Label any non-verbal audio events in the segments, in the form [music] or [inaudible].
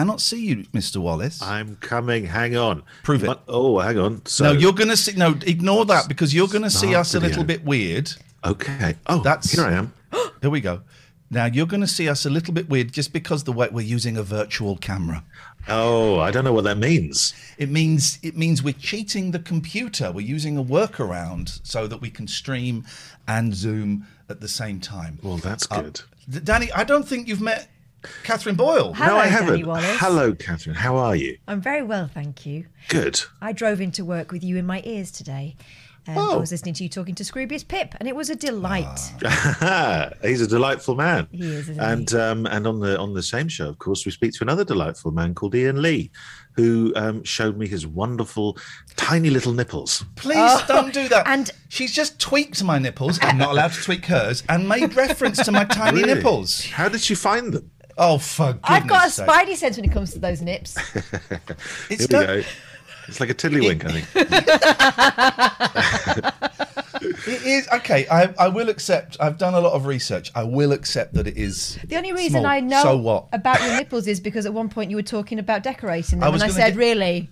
cannot see you, Mr. Wallace. I'm coming. Hang on. Prove it. Oh, hang on. So no, you're going to see. No, ignore that because you're going to see us a little bit weird. okay. Oh, That's- here I am. [gasps] There we go. Now you're going to see us a little bit weird just because the way we're using a virtual camera. Oh, I don't know what that means. It means it means we're cheating the computer. We're using a workaround so that we can stream and zoom at the same time. Well, that's uh, good. D- Danny, I don't think you've met Catherine Boyle. Hello, no, I haven't. Wallace. Hello, Catherine. How are you? I'm very well, thank you. Good. I drove into work with you in my ears today. Um, I Oh. was listening to you talking to Scroobius Pip, and it was a delight. [laughs] He's a delightful man. He is, isn't and um, and on the on the same show, of course, we speak to another delightful man called Iain Lee, who um, showed me his wonderful tiny little nipples. Please don't do that. Oh, and- she's just tweaked my nipples. I'm not allowed to tweak hers, and made reference to my tiny Really? nipples. How did she find them? Oh, for goodness I've got a sake. spidey sense when it comes to those nips. [laughs] It's Here we no- go. It's like a tiddlywink, I think. [laughs] It is okay. I, I will accept. I've done a lot of research. I will accept that it is. The only reason small. I know So what? about your nipples is because at one point you were talking about decorating them, I and I said, get- "Really?"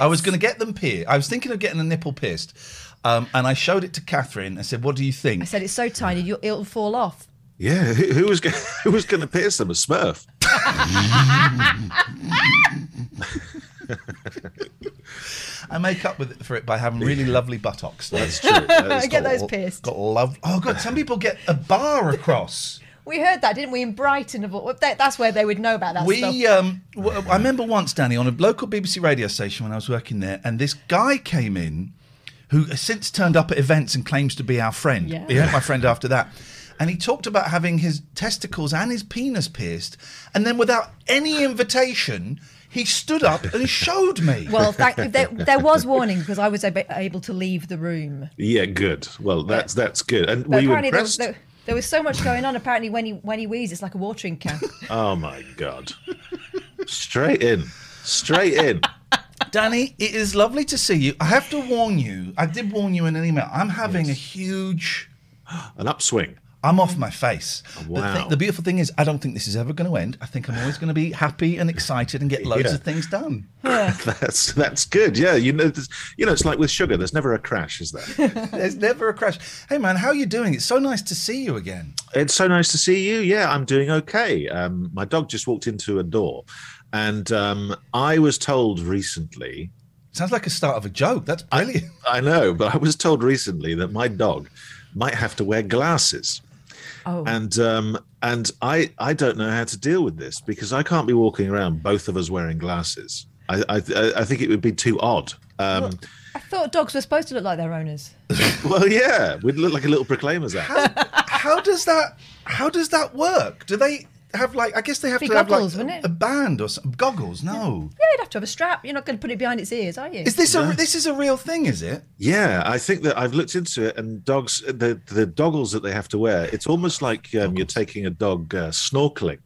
I was going to get them pierced. I was thinking of getting a nipple pierced, um, and I showed it to Catherine. I said, "What do you think?" I said, "It's so tiny, you'll, it'll fall off." Yeah, who, who was go- [laughs] who was going to pierce them? A Smurf. I make up with it for it by having really lovely buttocks. That's true. That is Get cool. those pierced. Got love. Oh god, some people get a bar across. We heard that, didn't we, in Brighton? Of all, that, that's where they would know about that We, stuff. um, w- I remember once, Danny, on a local BBC radio station when I was working there, and this guy came in who has since turned up at events and claims to be our friend. Yeah. He ain't my friend after that. And he talked about having his testicles and his penis pierced, and then without any invitation, he stood up and [laughs] showed me. Well, thank, there, there was warning because I was able to leave the room. Yeah, good. Well, that's that's good. And But were you apparently there was, there, there was so much going on. Apparently, when he when he wheezes, it's like a watering can. [laughs] Oh my god! Straight in, straight in. [laughs] Danny, it is lovely to see you. I have to warn you. I did warn you in an email. I'm having a huge. [gasps] An upswing. I'm off my face. The, Wow. the beautiful thing is, I don't think this is ever going to end. I think I'm always going to be happy and excited and get loads Yeah. of things done. [laughs] That's that's good. Yeah, you know, you know, it's like with sugar. There's never a crash, is there? [laughs] There's never a crash. Hey, man, how are you doing? It's so nice to see you again. it's so nice to see you. Yeah, I'm doing okay. Um, my dog just walked into a door, and um, I was told recently. Sounds like a start of a joke. That's brilliant. I know, but I was told recently that my dog might have to wear glasses. Oh, and um, and I I don't know how to deal with this because I can't be walking around both of us wearing glasses. I I, I think it would be too odd. Um, I thought dogs were supposed to look like their owners. [laughs] well, yeah, we'd look like a little Proclaimers act. how does that? How does that work? Do they have like? I guess they have Be to have goggles, like a, a band or some goggles. No. Yeah, you'd have to have a strap. You're not going to put it behind its ears, are you? Is this a this is a real thing? Is it? Yeah, I think that I've looked into it, and dogs the the goggles that they have to wear. It's almost like um, you're taking a dog uh, snorkeling,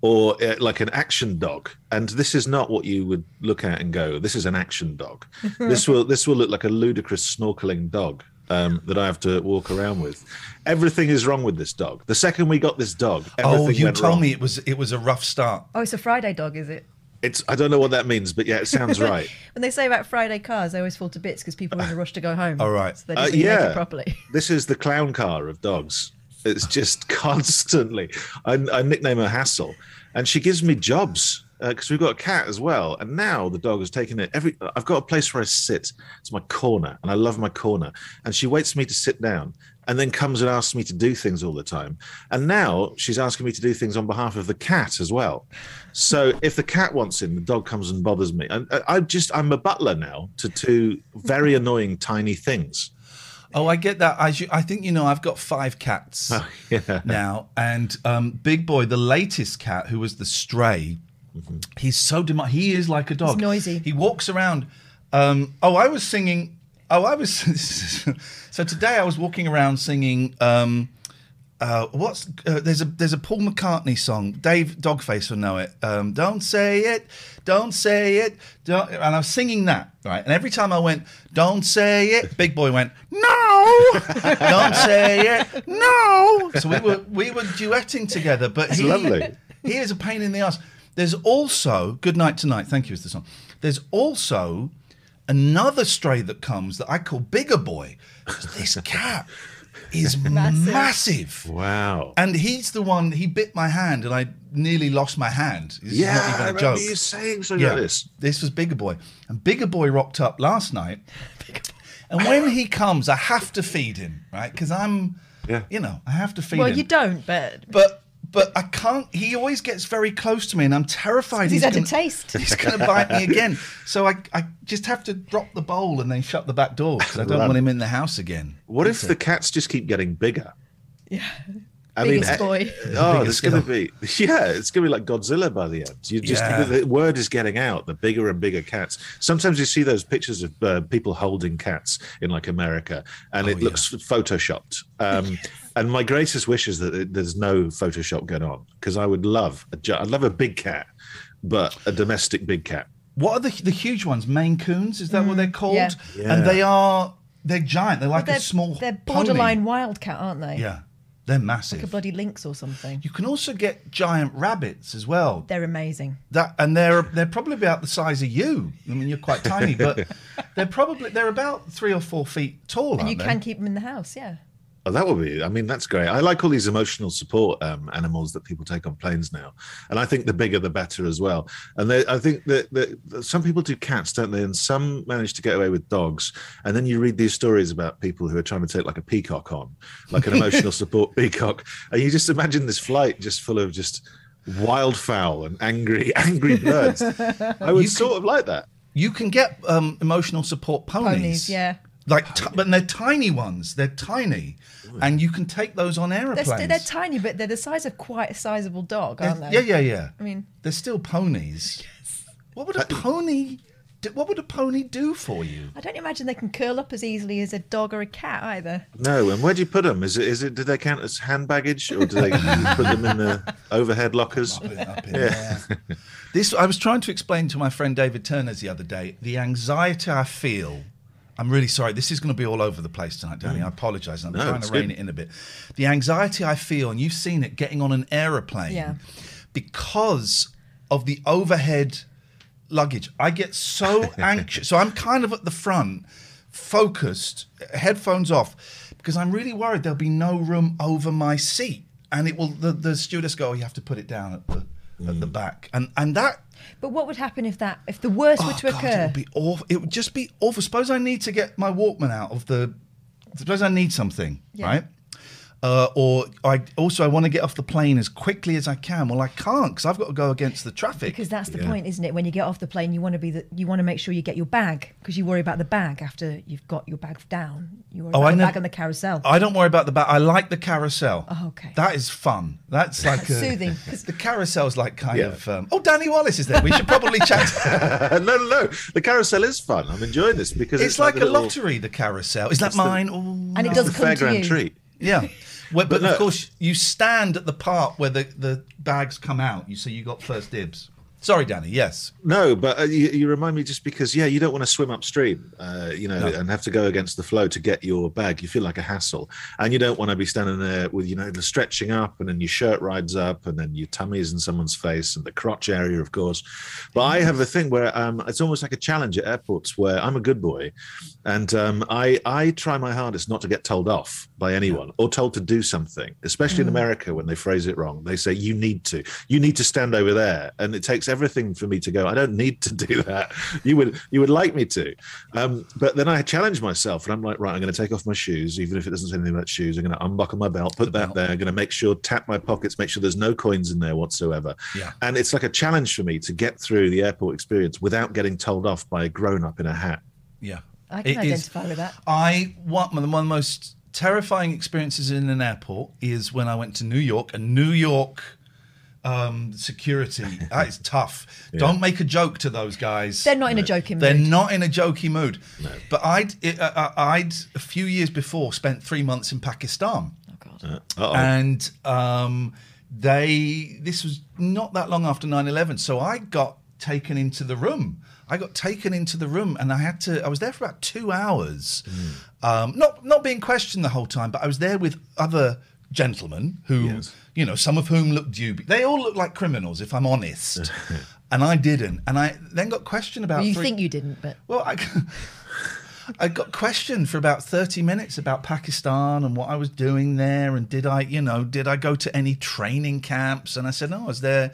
or uh, like an action dog. And this is not what you would look at and go, "This is an action dog." [laughs] this will this will look like a ludicrous snorkeling dog. Um, that I have to walk around with. Everything is wrong with this dog. The second we got this dog, everything Oh, you went told wrong. me it was it was a rough start. Oh, it's a Friday dog, is it? It's I don't know what that means, but yeah, it sounds [laughs] right. When they say about Friday cars, they always fall to bits because people are in a rush to go home. All right. So they Uh, didn't really make yeah. it properly. [laughs] This is the clown car of dogs. It's just [laughs] constantly. I, I nickname her Hassel, and she gives me jobs because we've got a cat as well. And now the dog has taken it. Every I've got a place where I sit. It's my corner, and I love my corner. And she waits for me to sit down, and then comes and asks me to do things all the time. And now she's asking me to do things on behalf of the cat as well. So if the cat wants in, the dog comes and bothers me. And I, I just I'm a butler now to two very annoying tiny things. Oh, I get that. I, I think you know I've got five cats [laughs] Oh, yeah. now, and um, Big Boy, the latest cat, who was the stray, he's so demi- He is like a dog. noisy. He walks around. Um, oh, I was singing. Oh, I was. [laughs] so today I was walking around singing. Um, uh, what's uh, there's a there's a Paul McCartney song. Dave Dogface will know it. Um, don't say it, don't say it, don't. And I was singing that right. And every time I went, don't say it, Big Boy went, no, [laughs] don't say it, no. So we were we were duetting together. But he, lovely. he is a pain in the ass. There's also Good Night Tonight. Thank you is the song. There's also another stray that comes that I call Bigger Boy. 'Cause This cat is [laughs] Massive. massive. Wow. And he's the one. He bit my hand, and I nearly lost my hand. This is yeah, not even a remember joke. you saying something like this. This was Bigger Boy, and Bigger Boy rocked up last night. And when he comes, I have to feed him, right? Because I'm, Yeah. you know, I have to feed well, him. Well, you don't, but But but I can't. He always gets very close to me, and I'm terrified. he's had gonna, a taste. [laughs] He's going to bite me again. So I I just have to drop the bowl and then shut the back door because I don't want him in the house again. What if the cats just keep getting bigger? yeah, I biggest mean, boy. Oh, it's going to be yeah, it's going to be like Godzilla by the end. You just Yeah. the word is getting out. The bigger and bigger cats. Sometimes you see those pictures of uh, people holding cats in like America, and it yeah. looks photoshopped. Um, [laughs] and my greatest wish is that it, there's no Photoshop going on because I would love a gi- I'd love a big cat, but a domestic big cat. What are the the huge ones? Maine Coons? Is that what they're called? yeah. Yeah. And they are they're giant. They're like they're, a small. they're pony. borderline wildcat, aren't they? Yeah, they're massive. like a bloody lynx or something. you can also get giant rabbits as well. They're amazing. That and they're they're probably about the size of you. I mean, you're quite tiny, but [laughs] they're probably they're about three or four feet tall. And aren't you they? can keep them in the house, yeah. Oh, that would be. I mean, that's great. I like all these emotional support um, animals that people take on planes now, and I think the bigger the better as well. And they, I think that, that, that some people do cats, don't they? And some manage to get away with dogs. And then you read these stories about people who are trying to take like a peacock on, like an [laughs] emotional support peacock, and you just imagine this flight just full of just wildfowl and angry, [laughs] angry birds. [laughs] I would You sort of like that. You can get um, emotional support ponies. Ponies, yeah. Like, t- but they're tiny ones. They're tiny, and you can take those on They're, aeroplanes. st- they're tiny, but they're the size of quite a sizable dog, aren't they? Yeah, yeah, yeah. I mean- they're still ponies. [laughs] Yes. what would a pony? Do, what would a pony do for you? I don't imagine they can curl up as easily as a dog or a cat either. No, and where do you put them? Is it is it? Do they count as hand baggage, or do they [laughs] put them in the overhead lockers? Up in- up in there. This I was trying to explain to my friend David Turners the other day. The anxiety I feel. I'm really sorry. This is going to be all over the place tonight, Danny. Mm. I apologise. I'm No, trying to rein good. it in a bit. The anxiety I feel, and you've seen it, getting on an aeroplane Yeah. because of the overhead luggage. I get so [laughs] anxious. So I'm kind of at the front, focused, headphones off, because I'm really worried there'll be no room over my seat, and it will. The, the stewardess go, oh, "You have to put it down at the at the mm. back," and and that. But what would happen if that if the worst were Oh, to God, occur? it would be awful. It would just be awful. Suppose I need to get my Walkman out of the. Suppose I need something, Yeah. right? Uh, or I also I want to get off the plane as quickly as I can. Well, I can't because I've got to go against the traffic. because that's the Yeah. point, isn't it? When you get off the plane, you want to be the, you want to make sure you get your bag because you worry about the bag after you've got your bag down. You worry Oh, about I the nev- bag on the carousel. I don't worry about the bag. I like the carousel. Oh, okay. That is fun. That's like a, Soothing, 'cause- [laughs] The carousel's like kind Yeah. of. Um, oh, Danny Wallace is there. We should probably chat. [laughs] no, no, no. The carousel is fun. I'm enjoying this because it's, it's, like, a little- lottery. The carousel is that It's the- mine? Oh, and it does the come to fairground you. treat. Yeah. [laughs] Well, but no. of course, you stand at the part where the, the bags come out. You so you got first dibs. Sorry, Danny. Yes. No, but uh, you, you remind me just because, yeah, you don't want to swim upstream, uh, you know, No. and have to go against the flow to get your bag. You feel like a hassle, and you don't want to be standing there with, you know, the stretching up, and then your shirt rides up, and then your tummy's in someone's face, and the crotch area, of course. But I have a thing where um, it's almost like a challenge at airports, where I'm a good boy, and um, I I try my hardest not to get told off by anyone or told to do something, especially in America when they phrase it wrong. They say you need to, you need to stand over there, and it takes everything for me to go. I don't need to do that. You would you would like me to, um, but then I challenge myself, and I'm like, right, I'm going to take off my shoes, even if it doesn't say anything about shoes. I'm going to unbuckle my belt, put that belt. there. I'm going to make sure tap my pockets, make sure there's no coins in there whatsoever. Yeah. And it's like a challenge for me to get through the airport experience without getting told off by a grown up in a hat. Yeah. I can It is- identify with that. I one one of the most terrifying experiences in an airport is when I went to New York and New York um, security. [laughs] That is tough. Don't make a joke to those guys. They're not in a joking They're mood. not in a jokey mood. But I'd it, uh, uh, I'd a few years before spent three months in Pakistan, Oh God. Uh-oh. and um, they this was not that long after 9-11 so I got taken into the room. I got taken into the room, and I had to. I was there for about two hours, um, not not being questioned the whole time, but I was there with other gentlemen who, Yes. You know, some of whom looked dubious. They all looked like criminals, if I'm honest, [laughs] and I didn't. And I then got questioned about. Well, you three- think you didn't, but well, I, [laughs] I got questioned for about 30 minutes about Pakistan and what I was doing there. And did I, you know, did I go to any training camps? And I said, no, I was there.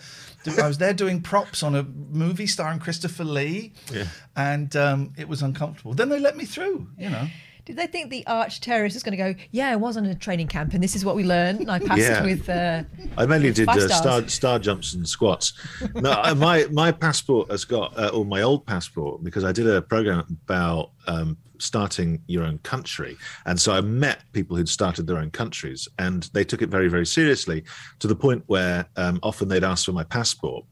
I was there doing props on a movie starring Christopher Lee. Yeah. And um, it was uncomfortable. Then they let me through, you know. Did they think the arch terrorist is going to go? Yeah, I was on a training camp, and this is what we learned. And I passed Yeah. it with. Uh, I mainly did uh, star star jumps and squats. No, my my passport has got, uh, or my old passport, because I did a program about um, starting your own country, and so I met people who'd started their own countries, and they took it very very seriously to the point where um, often they'd ask for my passport.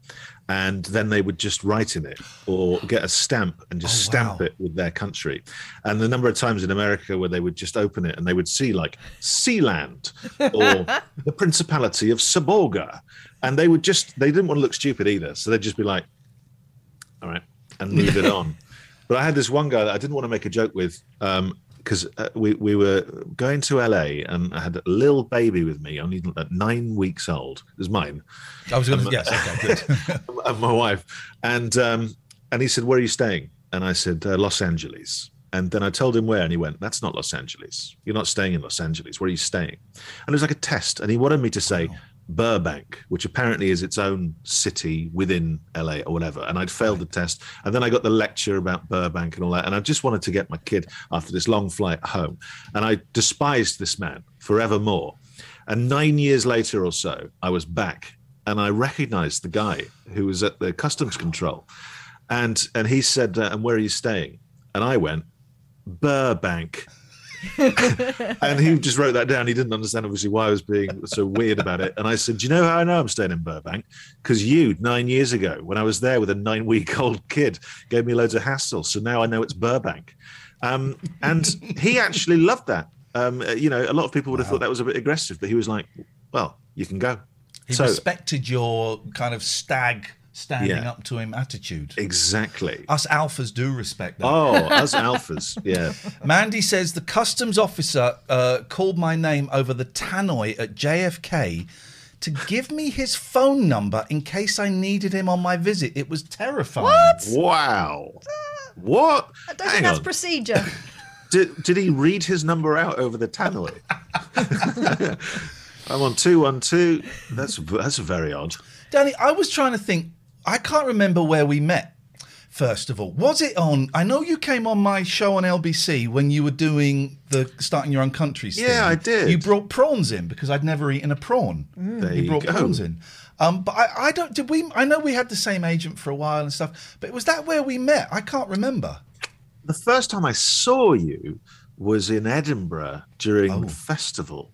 And then they would just write in it or get a stamp and just Oh, stamp wow. it with their country. And the number of times in America where they would just open it and they would see like Sealand [laughs] or the Principality of Seborga. And they would just, they didn't want to look stupid either. So they'd just be like, all right, and move it [laughs] on. But I had this one guy that I didn't want to make a joke with um, because uh, we, we were going to LA and I had a little baby with me, only like nine weeks old. It was mine I was going to, yes, okay, good. [laughs] of my wife, and um, and he said, "Where are you staying?" And I said, uh, "Los Angeles." And then I told him where, and he went, "That's not Los Angeles. You're not staying in Los Angeles. Where are you staying?" And it was like a test, and he wanted me to say Burbank, which apparently is its own city within LA or whatever. And I'd failed the test, and then I got the lecture about Burbank and all that, and I just wanted to get my kid after this long flight home, and I despised this man forevermore. And nine years later or so, I was back and I recognized the guy who was at the customs control. And and he said, uh, "And where are you staying?" And I went, "Burbank." And he just wrote that down. He didn't understand obviously why I was being so weird about it. And I said, "Do you know how I know I'm staying in Burbank? Because you nine years ago, when I was there with a nine-week-old kid, gave me loads of hassle. So now I know it's Burbank." Um, and he actually loved that. Um, uh, you know, a lot of people would have thought that was a bit aggressive, but he was like, "Well, you can go." He so respected your kind of stag standing Yeah. up to him attitude. exactly. Us alphas do respect that. Oh, us alphas, yeah. [laughs] Mandy says the customs officer uh, called my name over the tannoy at JFK to give me his phone number in case I needed him on my visit. It was terrifying. what? Wow. What? I don't Hang think that's on. procedure. [laughs] Did, did he read his number out over the tannoy? [laughs] I'm on two one two. That's that's very odd. Danny, I was trying to think. I can't remember where we met. First of all, was it on? I know you came on my show on LBC when you were doing the starting your own countries. Yeah, thing. I did. You brought prawns in because I'd never eaten a prawn. There you you brought go. prawns in. Um, but I, I don't. Did we? I know we had the same agent for a while and stuff. But was that where we met? I can't remember. The first time I saw you was in Edinburgh during Oh. the festival,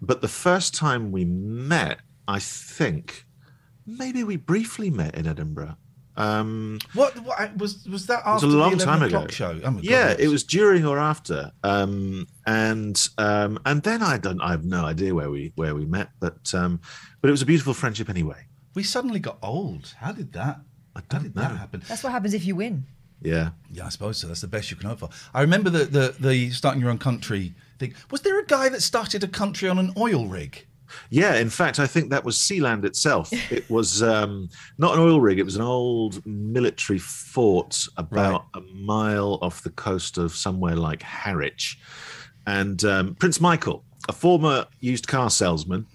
but the first time we met, I think maybe we briefly met in Edinburgh. Um, What, what was was that it was a long the time ago. show? Oh God, yeah, yes. it was during or after, um, and um, and then I don't. I have no idea where we where we met, but um, but it was a beautiful friendship anyway. We suddenly got old. How did that? I How don't did know. that happen? That's what happens if you win. Yeah, Yeah, I suppose so. That's the best you can hope for. I remember the the, the starting your own country thing. Was there a guy that started a country on an oil rig? Yeah. In fact, I think that was Sealand itself. [laughs] It was um, not an oil rig. It was an old military fort about a mile off the coast of somewhere like Harwich, and um, Prince Michael, a former used car salesman.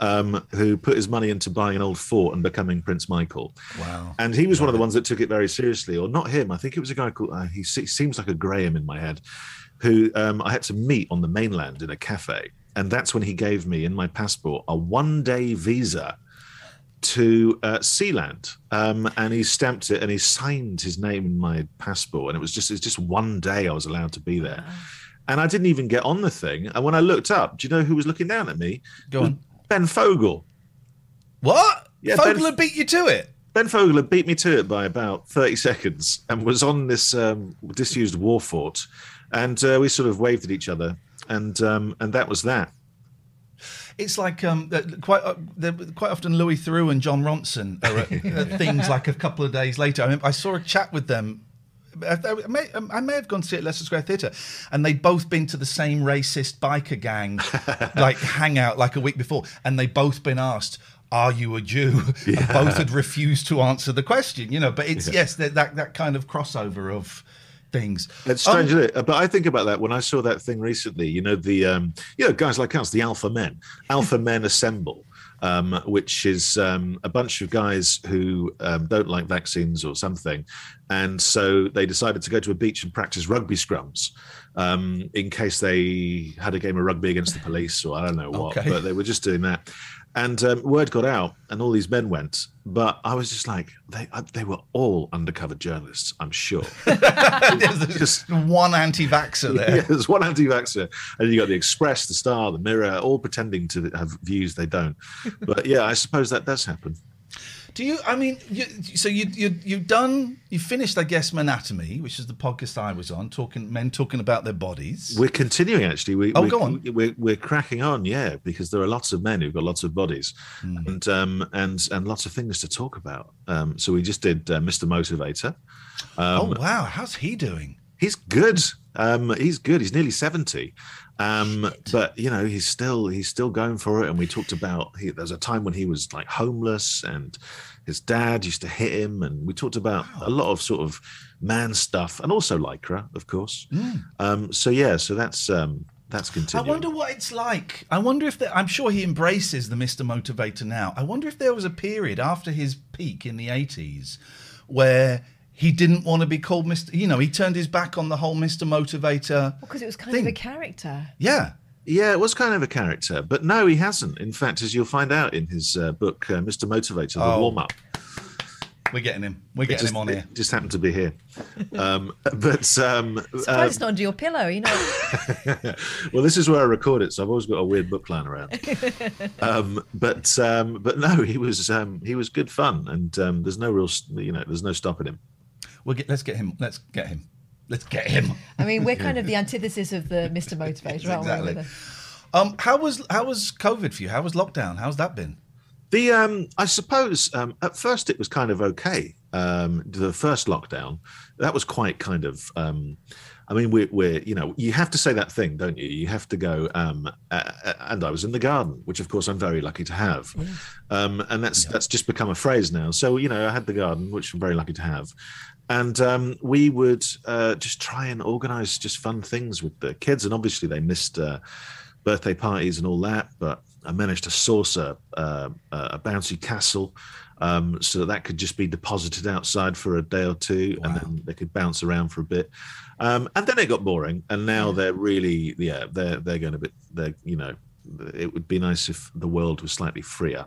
Um, who put his money into buying an old fort and becoming Prince Michael? Wow. And he was one of the ones that took it very seriously, or not him. I think it was a guy called, uh, he seems like a Graham in my head, who um, I had to meet on the mainland in a cafe. And that's when he gave me in my passport a one day visa to uh, Sealand. Um, and he stamped it and he signed his name in my passport. And it was just, it's just one day I was allowed to be there. And I didn't even get on the thing. And when I looked up, do you know who was looking down at me? Go on. Ben Fogle. What? Yeah, Fogle Ben- had beat you to it. Ben Fogle had beat me to it by about 30 seconds and was on this um, disused war fort. And uh, we sort of waved at each other. And um, and that was that. It's like um, quite uh, quite often Louis Theroux and Jon Ronson are [laughs] at, things like a couple of days later. I, mean, I saw a chat with them. I, I may, I may have gone to see it at Leicester Square Theatre, and they'd both been to the same racist biker gang, [laughs] like hangout, like a week before, and they both been asked, "Are you a Jew?" [laughs] And both had refused to answer the question. You know, but it's yes, that that, that kind of crossover of things. It's Um, strange, isn't it? But I think about that when I saw that thing recently. You know, the um, you know guys like us, the Alpha Men, Alpha Men Assemble, um, which is um, a bunch of guys who um, don't like vaccines or something, and so they decided to go to a beach and practice rugby scrums. Um, in case they had a game of rugby against the police, or I don't know what, Okay. but they were just doing that. And um, word got out, and all these men went. But I was just like, they uh, they were all undercover journalists, I'm sure. [laughs] There's Just- one anti-vaxxer there. [laughs] Yeah, there's one anti-vaxxer, and you got the Express, the Star, the Mirror, all pretending to have views they don't. But yeah, I suppose that does happen. Do you? I mean, you, so you you you've done you finished, I guess, Anatomy, which is the podcast I was on, talking men talking about their bodies. We're continuing actually. We, Oh, we, go on. We're, we're cracking on, yeah, because there are lots of men who've got lots of bodies, Hmm. and um and and lots of things to talk about. Um, so we just did uh, Mr. Motivator. oh wow, how's he doing? He's good. Um, he's good. He's nearly seventy, um, but you know he's still he's still going for it. And we talked about he, there's a time when he was like homeless, and his dad used to hit him, and we talked about a lot of sort of man stuff, and also lycra, of course. Um, so yeah, so that's um, that's I wonder what it's like. I wonder if I'm sure he embraces the Mr. Motivator now. I wonder if there was a period after his peak in the 80s where he didn't want to be called Mr. You know, he turned his back on the whole Mr. Motivator. Because it was kind thing. of a character. Yeah. Yeah, it was kind of a character, but no, he hasn't. In fact, as you'll find out in his uh, book, uh, Mr. Motivator, the Oh, warm up. We're getting him. We're getting just, him on here. just happened to be here. Um, but um, Surprised uh, it's not under your pillow, you know. [laughs] well, this is where I record it, so I've always got a weird book lying around. [laughs] um, but um, but no, he was um, he was good fun, and um, there's no real you know there's no stopping him. We'll get, let's get him. Let's get him. Let's get him. I mean, we're [laughs] kind of the antithesis of the Mr. Motivator, aren't we? Exactly. with Um, how was how was COVID for you? How was lockdown? How's that been? The um, I suppose um, at first it was kind of okay. Um, the first lockdown, that was quite kind of. Um, I mean, we're, we're you know you have to say that thing, don't you? You have to go. Um, uh, and I was in the garden, which of course I'm very lucky to have, um, and that's that's just become a phrase now. So you know, I had the garden, which I'm very lucky to have, and um, we would uh, just try and organise just fun things with the kids, and obviously they missed. Uh, birthday parties and all that, but I managed to source a, uh, a bouncy castle um, so that, that could just be deposited outside for a day or two and then they could bounce around for a bit. Um, and then it got boring. And now they're really, yeah, they're, they're going to be, they're, you know, it would be nice if the world was slightly freer.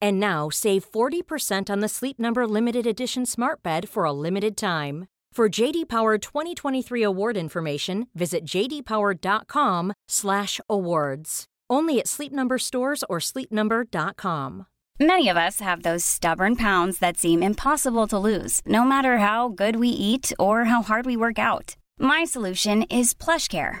And now save 40% on the Sleep Number limited edition Smart Bed for a limited time. For JD Power 2023 award information, visit jdpower.com/awards. Only at Sleep Number stores or sleepnumber.com. Many of us have those stubborn pounds that seem impossible to lose, no matter how good we eat or how hard we work out. My solution is PlushCare.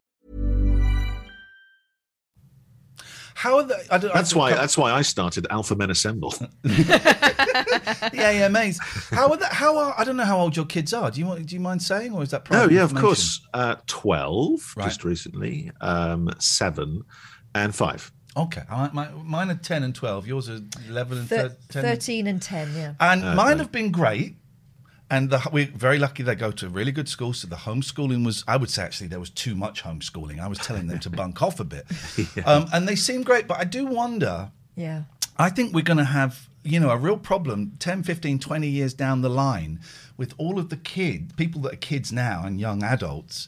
How are they? I don't, That's I, why. That's why I started Alpha Men Assemble. [laughs] the AMAs. How are that? How are? I don't know how old your kids are. Do you want? Do you mind saying, or is that? No, yeah, of course. Uh, Twelve Right. just recently, um, seven, and five. Okay, I, my, mine are ten and twelve. Yours are eleven and Thir- thir- 10. 13 and 10, yeah. And Uh, mine right. have been great. And the, we're very lucky they go to really good schools. So the homeschooling was, I would say actually, there was too much homeschooling. I was telling them to [laughs] bunk off a bit. Um, and they seem great. But I do wonder, Yeah. I think we're going to have, you know, a real problem 10, 15, 20 years down the line with all of the kid, people that are kids now and young adults,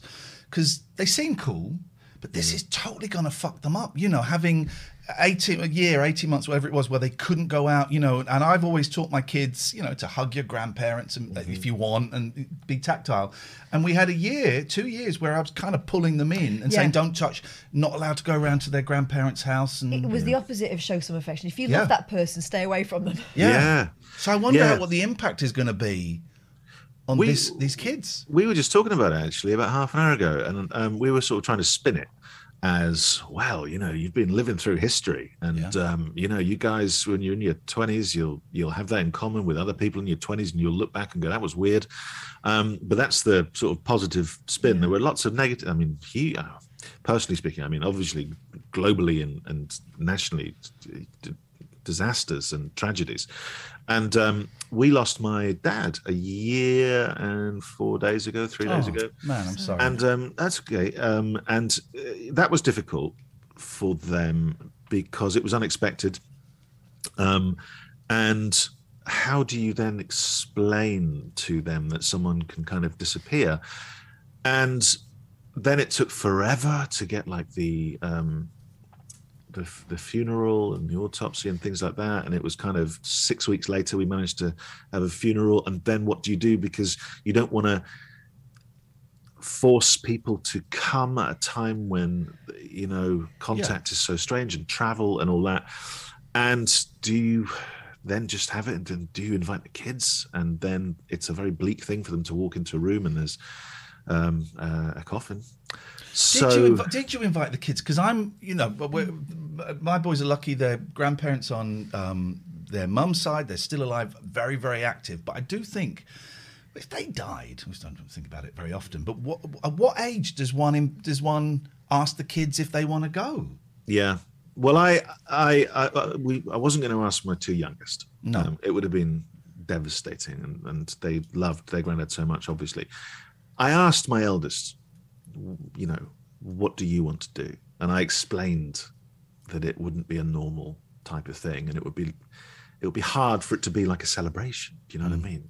because they seem cool, but this is totally going to fuck them up. You know, having 18, a year, 18 months, whatever it was, where they couldn't go out, you know, and I've always taught my kids, you know, to hug your grandparents and, if you want and be tactile. And we had a year, two years where I was kind of pulling them in and Yeah. saying, don't touch, not allowed to go around to their grandparents' house. And, It was the opposite of show some affection. If you Yeah. love that person, stay away from them. [laughs] Yeah. Yeah. So I wonder Yeah. how, what the impact is going to be on We- this, these kids. We were just talking about it actually about half an hour ago, and um, we were sort of trying to spin it as well. You know, you've been living through history, and um, you know, you guys, when you're in your twenties, you'll you'll have that in common with other people in your twenties, and you'll look back and go, "That was weird." Um, but that's the sort of positive spin. There were lots of negative. I mean, he, uh, personally speaking, I mean, obviously, globally and and nationally. Disasters and tragedies and um, we lost my dad a year and four days ago three days Oh, ago Man, I'm sorry. and um, that's okay. Um, and uh, that was difficult for them because it was unexpected. Um, and how do you then explain to them that someone can kind of disappear? And then it took forever to get like the um, the, the funeral and the autopsy and things like that. And it was kind of six weeks later we managed to have a funeral. And then what do you do? Because you don't want to force people to come at a time when you know contact is so strange and travel and all that and do you then just have it and then do you invite the kids and then it's a very bleak thing for them to walk into a room and there's um, uh, a coffin so did, you did you invite the kids? Because I'm, you know, we're, my boys are lucky. Their grandparents on um, their mum's side, they're still alive, very, very active. But I do think if they died, we don't think about it very often. But what, at what age does one does one ask the kids if they want to go? Yeah. Well, I, I, I, I- we, I wasn't going to ask my two youngest. No. Um, it would have been devastating, and, and they loved their granddad so much. Obviously, I asked my eldest, you know, what do you want to do? And I explained that it wouldn't be a normal type of thing, and it would be, it would be hard for it to be like a celebration. Do you know what I mean?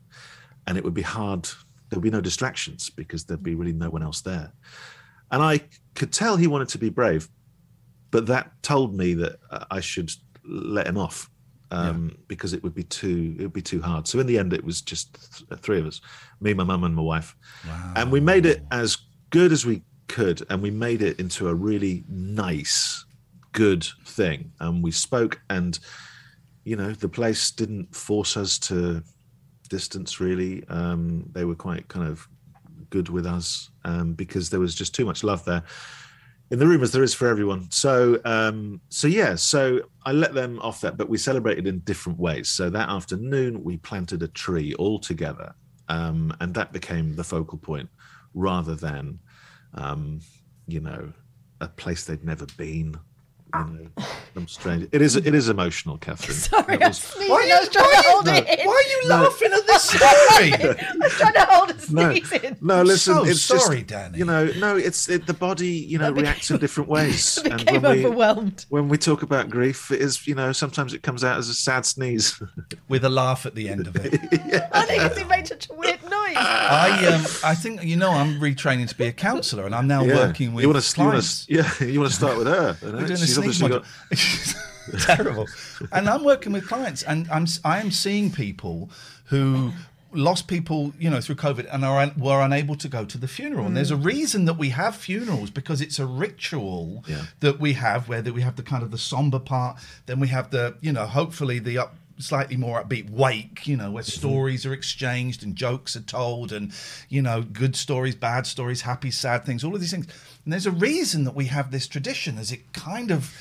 And it would be hard. There would be no distractions because there'd be really no one else there. And I could tell he wanted to be brave, but that told me that uh, I should let him off um, because it would be too it would be too hard. So in the end, it was just th- three of us, me, my mum, and my wife, and we made it as good as we could, and we made it into a really nice, good thing. And we spoke, and you know, the place didn't force us to distance really. Um, they were quite kind of good with us um, because there was just too much love there in the room as there is for everyone. So, um, so yeah, so I let them off that, but we celebrated in different ways. So that afternoon, we planted a tree all together, um, and that became the focal point, rather than, um, you know, a place they'd never been. You know, some strange. It is. It is emotional, Catherine. [laughs] Sorry, It I was was- sneezing. Why are you, I was trying to hold why, it in. why are you laughing at this story? [laughs] I'm trying to hold a no, sneeze in. no. Listen, so it's sorry, just, Danny. You know, no. It's it, the body. You know, became- reacts in different ways. I [laughs] became overwhelmed. when we talk about grief, it is you know sometimes it comes out as a sad sneeze. With a laugh at the end of it. I think it's it made such a weird I um, I think you know I'm retraining to be a counsellor, and I'm now Yeah. working with you want to, [laughs] you want to, yeah, you want to start with her. [laughs] you know? We're doing She's sneeze obviously module. [laughs] terrible. And I'm working with clients, and I'm I am seeing people who lost people, you know, through COVID, and are were unable to go to the funeral. And there's a reason that we have funerals because it's a ritual Yeah. that we have, where that we have the kind of the somber part, then we have the, you know, hopefully the up slightly more upbeat wake you know where mm-hmm. stories are exchanged and jokes are told and you know good stories bad stories happy sad things all of these things and there's a reason that we have this tradition as it kind of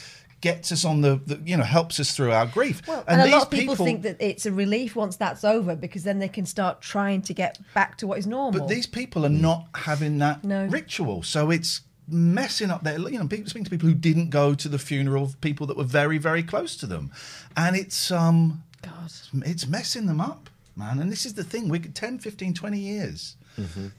gets us on the, the you know helps us through our grief Well, and, a these lot of people, think that it's a relief once that's over because then they can start trying to get back to what is normal. but these people are not having that No. ritual so it's messing up their you know people speaking to people who didn't go to the funeral of people that were very very close to them and it's um God. it's messing them up man and this is the thing we 10 15 20 years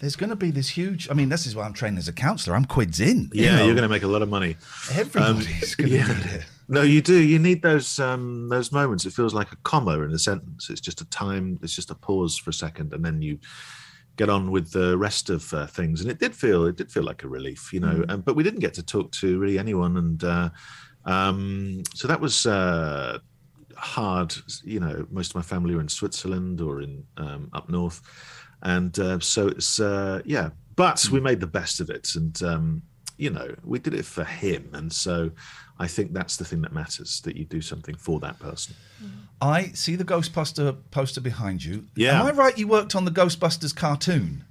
there's going to be this huge i mean this is why i'm training as a counselor i'm quids in you yeah, know. you're going to make a lot of money. everybody's going to yeah. need it No, you do. You need those um, those moments. It feels like a comma in a sentence. It's just a time. It's just a pause for a second, and then you get on with the rest of uh, things. And it did feel it did feel like a relief, you know. Um, but we didn't get to talk to really anyone, and uh, um, so that was uh, hard. You know, most of my family were in Switzerland or in um, up north, and uh, so it's uh, yeah. But we made the best of it, and um, you know, we did it for him, and so I think that's the thing that matters that you do something for that person. i see the ghostbuster poster behind you Yeah. am i right you worked on the ghostbusters cartoon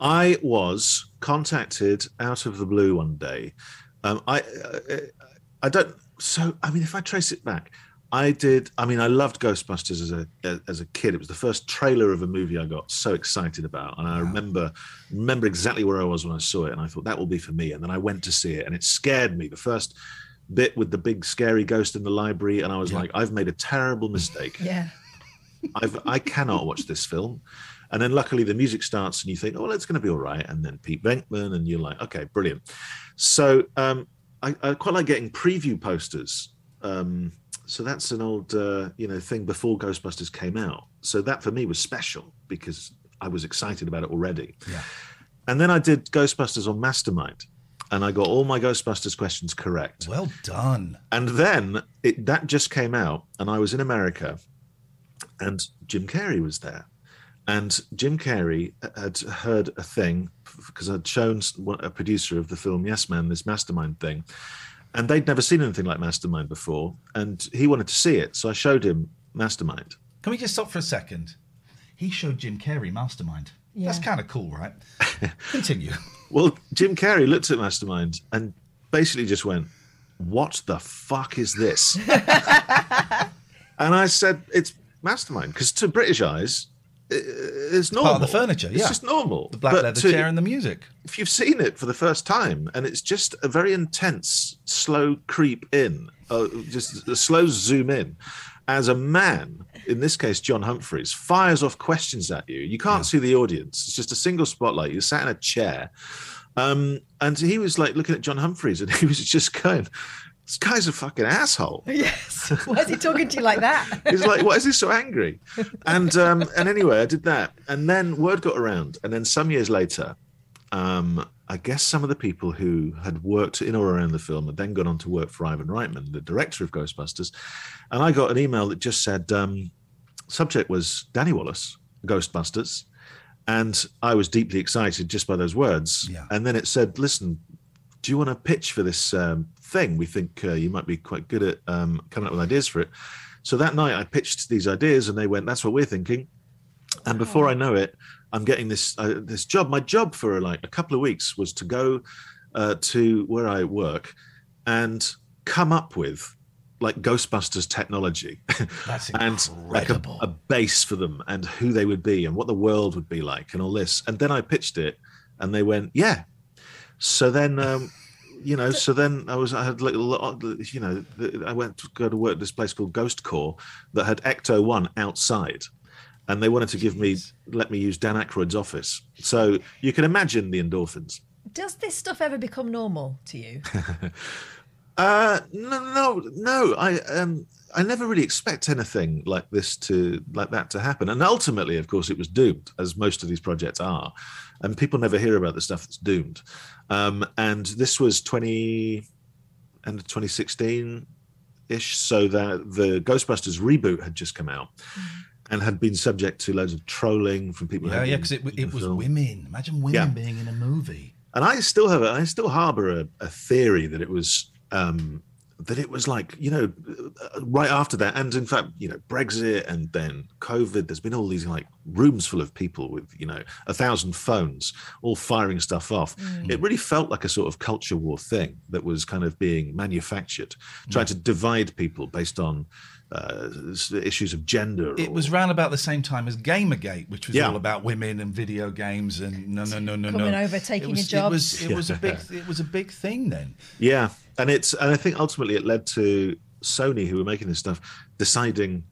I was contacted out of the blue one day. Um, I, uh, I don't. So I mean, if I trace it back, I did. I mean, I loved Ghostbusters as a as a kid. It was the first trailer of a movie I got so excited about, and I remember remember exactly where I was when I saw it, and I thought that will be for me. And then I went to see it, and it scared me. The first bit with the big scary ghost in the library, and I was like, I've made a terrible mistake. Yeah. I've, I cannot watch this film. And then luckily the music starts and you think, oh, well, it's going to be all right. And then Pete Venkman and you're like, okay, brilliant. So um, I, I quite like getting preview posters. Um, so that's an old, uh, you know, thing before Ghostbusters came out. So that for me was special because I was excited about it already. Yeah. And then I did Ghostbusters on Mastermind and I got all my Ghostbusters questions correct. well done And then it, that just came out, and I was in America, and Jim Carrey was there. And Jim Carrey had heard a thing because I'd shown a producer of the film Yes Man this Mastermind thing, and they'd never seen anything like Mastermind before, and he wanted to see it, so I showed him Mastermind. Can we just stop for a second? He showed Jim Carrey Mastermind. That's kind of cool, right? [laughs] Continue. Well, Jim Carrey looked at Mastermind and basically just went, What the fuck is this? [laughs] and I said, It's Mastermind. Because to British eyes, it's normal. Part of the furniture, It's just normal. The black But leather to- chair and the music. If you've seen it for the first time and it's just a very intense, slow creep in, uh, just a slow zoom in, as a man, in this case, John Humphrys, fires off questions at you. You can't see the audience. It's just a single spotlight. You're sat in a chair. Um, and he was like looking at John Humphrys and [laughs] he was just going, this guy's a fucking asshole. [laughs] Yes. Why is he talking to you like that? [laughs] He's like, why is he so angry? And um, and anyway, I did that, and then word got around, and then some years later, um, I guess some of the people who had worked in or around the film had then gone on to work for Ivan Reitman, the director of Ghostbusters, and I got an email that just said, um, subject was Danny Wallace, Ghostbusters. And I was deeply excited just by those words. Yeah. And then it said, listen, do you want to pitch for this um, thing? We think uh, you might be quite good at um, coming up with ideas for it. So that night I pitched these ideas, and they went, "That's what we're thinking." And before I know it, I'm getting this uh, this job. My job for like a couple of weeks was to go uh, to where I work and come up with like Ghostbusters technology [laughs] That's and like a, a base for them and who they would be and what the world would be like and all this. And then I pitched it, and they went, "Yeah." So then. Um, [laughs] you know, so then I was, I had like, a lot, you know, I went to go to work at this place called Ghost Corps that had Ecto One outside, and they wanted to give me, let me use Dan Aykroyd's office. So you can imagine the endorphins. Does this stuff ever become normal to you? [laughs] Uh, no, no, no. I um, I never really expect anything like this to like that to happen. And ultimately, of course, it was doomed, as most of these projects are, and people never hear about the stuff that's doomed. Um, and this was twenty end of twenty sixteen ish, so that the Ghostbusters reboot had just come out. And had been subject to loads of trolling from people. Yeah, yeah, because it, it was film. women. Imagine women Yeah. being in a movie. and I still have a, I still harbor a, a theory that it was um, that it was like you know uh, right after that, and in fact you know Brexit and then COVID. There's been all these like rooms full of people with you know a thousand phones all firing stuff off. It really felt like a sort of culture war thing that was kind of being manufactured, trying to divide people based on uh, issues of gender. It or- was round about the same time as Gamergate, which was Yeah. all about women and video games and no, no, no, no, no. Coming over, taking it was, your It was, jobs. it was a big, [laughs] it was a big thing then. Yeah, and it's and I think ultimately it led to Sony, who were making this stuff, deciding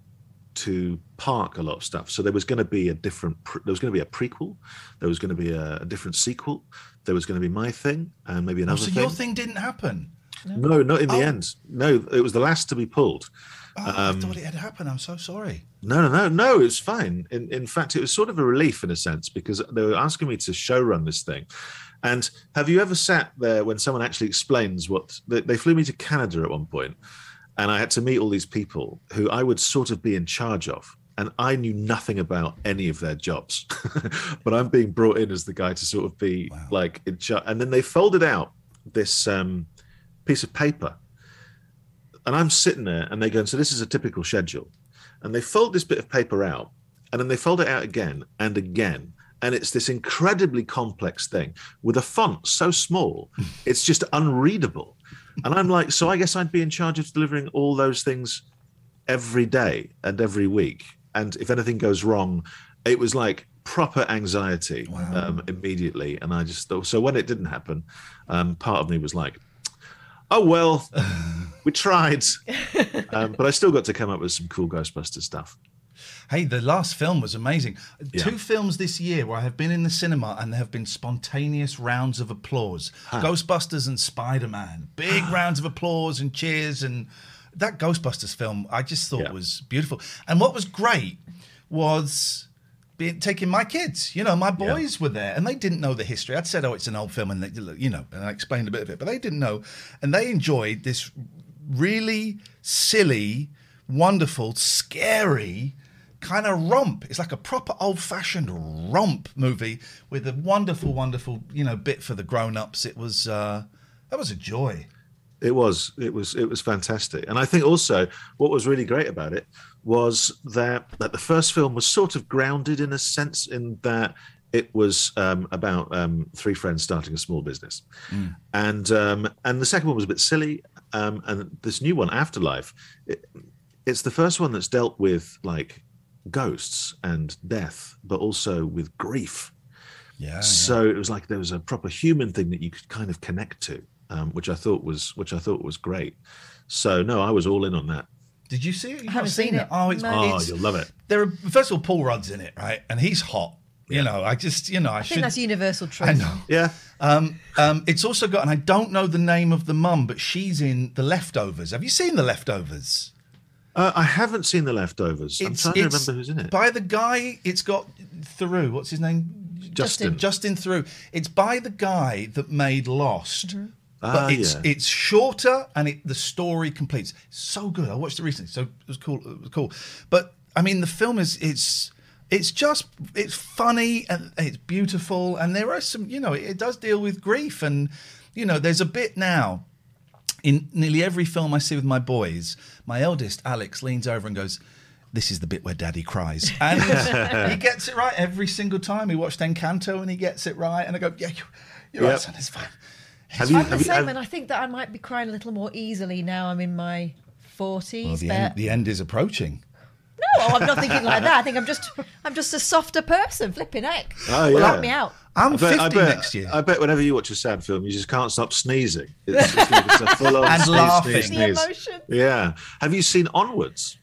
to park a lot of stuff. So there was going to be a different, pre- there was going to be a prequel, there was going to be a, a different sequel, there was going to be my thing, and maybe Oh, another so thing. your thing didn't happen. No, not in the Oh. end. No, it was the last to be pulled. Oh, Um, I thought it had happened. I'm so sorry. No, no, no, no. It's fine. In in fact, it was sort of a relief in a sense because they were asking me to show run this thing. And have you ever sat there when someone actually explains what they, they flew me to Canada at one point, and I had to meet all these people who I would sort of be in charge of, and I knew nothing about any of their jobs, [laughs] but I'm being brought in as the guy to sort of be like in charge. And then they folded out this um, piece of paper and I'm sitting there and they go, so this is a typical schedule. And they fold this bit of paper out and then they fold it out again and again. And it's this incredibly complex thing with a font so small, [laughs] it's just unreadable. And I'm like, so I guess I'd be in charge of delivering all those things every day and every week. And if anything goes wrong, it was like proper anxiety um, immediately. And I just thought, so when it didn't happen, um, part of me was like, oh, well, [laughs] we tried. [laughs] Um, but I still got to come up with some cool Ghostbusters stuff. Hey, the last film was amazing. Yeah. Two films this year where I have been in the cinema and there have been spontaneous rounds of applause. Ghostbusters and Spider Man. Big rounds of applause and cheers. And that Ghostbusters film, I just thought Yeah. was beautiful. And what was great was being, taking my kids. You know, my boys were there and they didn't know the history. I'd said, oh, it's an old film. And, they, you know, and I explained a bit of it, but they didn't know. And they enjoyed this really silly, wonderful, scary kind of romp. It's like a proper old-fashioned romp movie with a wonderful, wonderful, you know, bit for the grown-ups. It was uh, that was a joy. It was, it was, it was fantastic. And I think also what was really great about it was that that the first film was sort of grounded in a sense in that it was um, about um, three friends starting a small business, and um, and the second one was a bit silly, um, and this new one, Afterlife, it, it's the first one that's dealt with like ghosts and death, but also with grief. Yeah. so it was like there was a proper human thing that you could kind of connect to um, which i thought was which i thought was great so no i was all in on that Did you see it? You've haven't not seen it. Oh, it's, No. oh it's you'll love it there. Are, first of all, Paul Rudd's in it, right? And he's hot. You know, I just, you know, I, I should. think that's universal truth. I know. yeah Um, um, it's also got, and I don't know the name of the mum, but she's in The Leftovers. Have you seen The Leftovers? uh, i haven't seen the leftovers i'm trying to remember who's in it By the guy, it's got Theroux. What's his name? justin Justin Theroux. It's by the guy that made Lost. Ah, But it's yeah. it's shorter and it the story completes. So good. I watched it recently. So it was cool. It was cool. But I mean, the film is it's it's just it's funny and it's beautiful and there are some you know it does deal with grief and you know there's a bit now in nearly every film I see with my boys, my eldest Alex leans over and goes, "This is the bit where Daddy cries," [laughs] and [laughs] he gets it right every single time. He watched Encanto and he gets it right, and I go, "Yeah, you're, you're right, son. It's fine." Have you? I'm the Have you same, have- and I think that I might be crying a little more easily now. I'm in my forties. Well, the, but end, the end is approaching. No, I'm not thinking like that. I think I'm just, I'm just a softer person. Flipping heck. Oh, Well, help me out. I'm I bet, 50 I bet, next year. I bet whenever you watch a sad film, you just can't stop sneezing. It's, it's, it's a full-on [laughs] And sneeze, laughing. sneeze, The emotion. Yeah. Have you seen Onwards?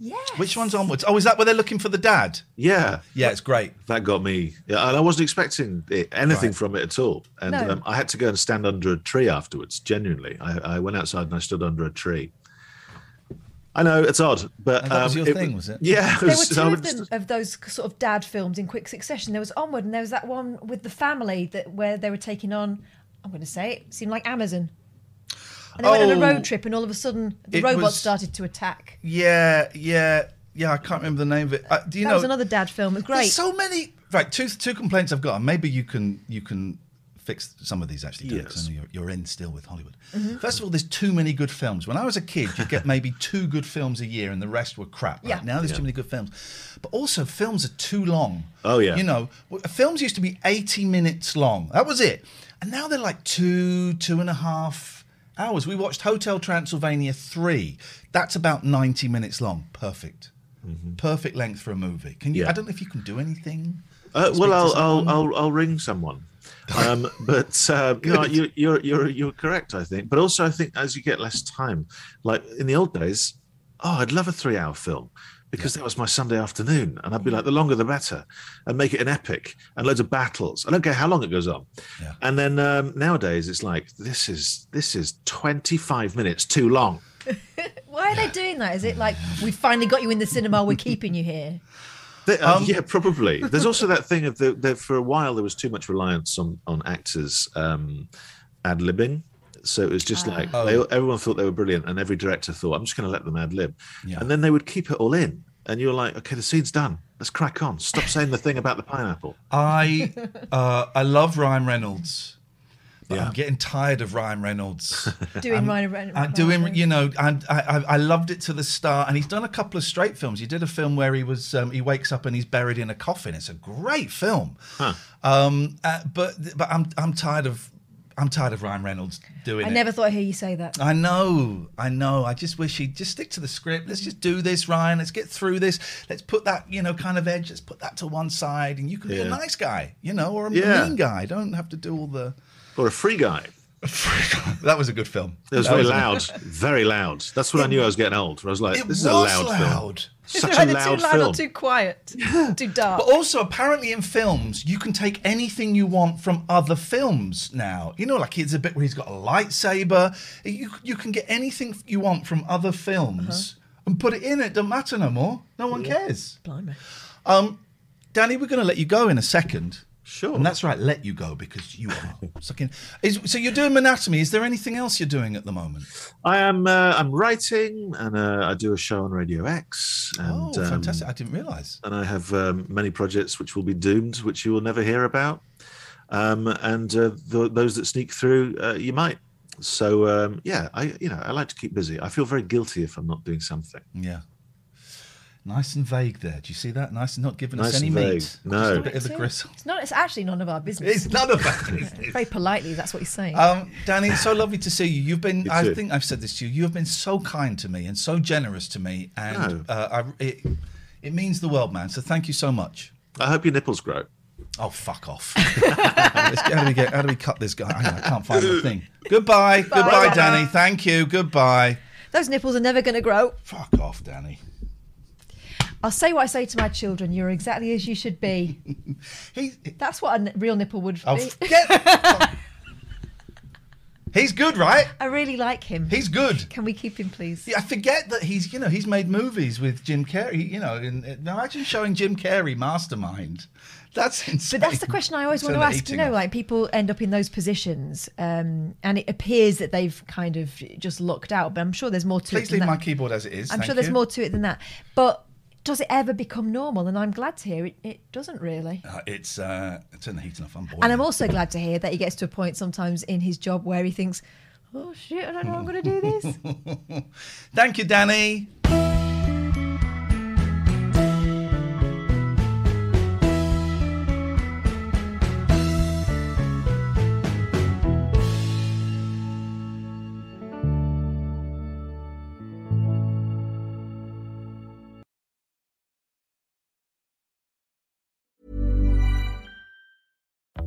Yes. Which one's onwards? Oh, is that where they're looking for the dad? Yeah. Yeah, it's great. That got me. Yeah, and I wasn't expecting it, anything Right. from it at all. And No. um, I had to go and stand under a tree afterwards. Genuinely, I, I went outside and I stood under a tree. I know it's odd, but And that was um, your thing, was it? Yeah, it There were two I of would- them of those sort of dad films in quick succession. There was Onward, and there was that one with the family that where they were taking on. I'm going to say it seemed like Amazon, and they went on a Oh, road trip, and all of a sudden the it robots was- started to attack. Yeah, yeah, yeah. I can't remember the name of it. Uh, do you that know? was another dad film. It was There's great. so many. Right, two two complaints I've got. Maybe you can you can fix some of these actually. Yes. Yes. You're, you're in still with Hollywood. Mm-hmm. First of all, there's too many good films. When I was a kid, you get maybe two good films a year, and the rest were crap. Right? Yeah. Now there's too many good films, but also films are too long. Oh, yeah. You know, films used to be 80 minutes long. That was it, and now they're like two two and a half hours. We watched Hotel Transylvania three. That's about 90 minutes long. Perfect. Perfect length for a movie. Can you? Mm-hmm. Yeah. I don't know if you can do anything. Uh, well, I'll, I'll. I'll, I'll ring someone. Um, [laughs] but uh, no, you, you're, you're, you're correct, I think. But also, I think as you get less time, like in the old days, oh, I'd love a three hour film because that was my Sunday afternoon. And I'd be like, the longer the better, and make it an epic and loads of battles. I don't care how long it goes on. Yeah. And then um, nowadays, it's like, this is this is 25 minutes too long. [laughs] Why are they doing that? Is it like we finally got you in the cinema? We're keeping you here. [laughs] They- uh, Um, yeah, probably. There's also that thing of the, that for a while there was too much reliance on on actors um, ad libbing. So it was just like Oh. they, everyone thought they were brilliant, and every director thought, "I'm just going to let them ad lib," Yeah. and then they would keep it all in, and you're like, "Okay, the scene's done. Let's crack on. Stop saying the thing about the pineapple." I uh, I love Ryan Reynolds. But Yeah. I'm getting tired of Ryan Reynolds. [laughs] Doing Ryan Reynolds. I do him, you know, I, I, I loved it to the start. And he's done a couple of straight films. He did a film where he was um, he wakes up and he's buried in a coffin. It's a great film. Um, uh, but but I'm I'm tired of I'm tired of Ryan Reynolds doing I it. I never thought I'd hear you say that. I know, I know. I just wish he'd just stick to the script. Let's just do this, Ryan. Let's get through this. Let's put that, you know, kind of edge. Let's put that to one side, and you can be a nice guy, you know, or a Yeah. mean guy. Don't have to do all the. Or a free guy. that was a good film. It was That very a- loud, [laughs] very loud. That's when I knew I was getting old. I was like, "This is a loud, film. loud. It's [laughs] Such [laughs] a either loud too loud film." or too quiet, too dark. But also, apparently, in films, you can take anything you want from other films now. You know, like there's a bit where he's got a lightsaber. You you can get anything you want from other films and put it in. It don't matter no more. No one cares. Blimey. Um, Danny, we're going to let you go in a second. Sure. And that's right, let you go because you are [laughs] sucking. Is, so you're doing Monatomy. Is there anything else you're doing at the moment? I am. Uh, I'm writing, and uh, I do a show on Radio X. And, oh, um, fantastic! I didn't realise. and I have um, many projects which will be doomed, which you will never hear about. Um, and uh, th- those that sneak through, uh, you might. So um, yeah, I you know I like to keep busy. I feel very guilty if I'm not doing something. Yeah. Nice and vague there. Do you see that? Nice and not giving us any meat. No. Just a bit of the gristle. It's not. It's actually none of our business. It's [laughs] none of our [laughs] business. Very politely, that's what he's saying. Um, Danny, it's so lovely to see you. You've been, You I too. think I've said this to you, you have been so kind to me and so generous to me. And No. uh, I, it, it means the world, man. So thank you so much. I hope your nipples grow. Oh, fuck off. [laughs] How, do we get, how do we cut this guy? I, I can't find the thing. Goodbye. Goodbye, Danny. Thank you. Goodbye. Those nipples are never going to grow. Fuck off, Danny. I'll say what I say to my children. You're exactly as you should be. [laughs] He, That's what a real nipple would oh, be. get. [laughs] He's good, right? I really like him. He's good. Can we keep him, please? Yeah, I forget that he's, you know, he's made movies with Jim Carrey. You know, and, and imagine showing Jim Carrey Mastermind. That's insane. But that's the question I always want to ask. You know, like people end up in those positions, um, and it appears that they've kind of just looked out. But I'm sure there's more to it. Please leave that. my keyboard as it is. I'm thank sure there's more to it than that. But does it ever become normal? And I'm glad to hear it, it doesn't really. Uh, it's uh, turn the heating off. I'm bored. And I'm also glad to hear that he gets to a point sometimes in his job where he thinks, Oh shit! I don't know. how I'm going to do this. [laughs] Thank you, Danny.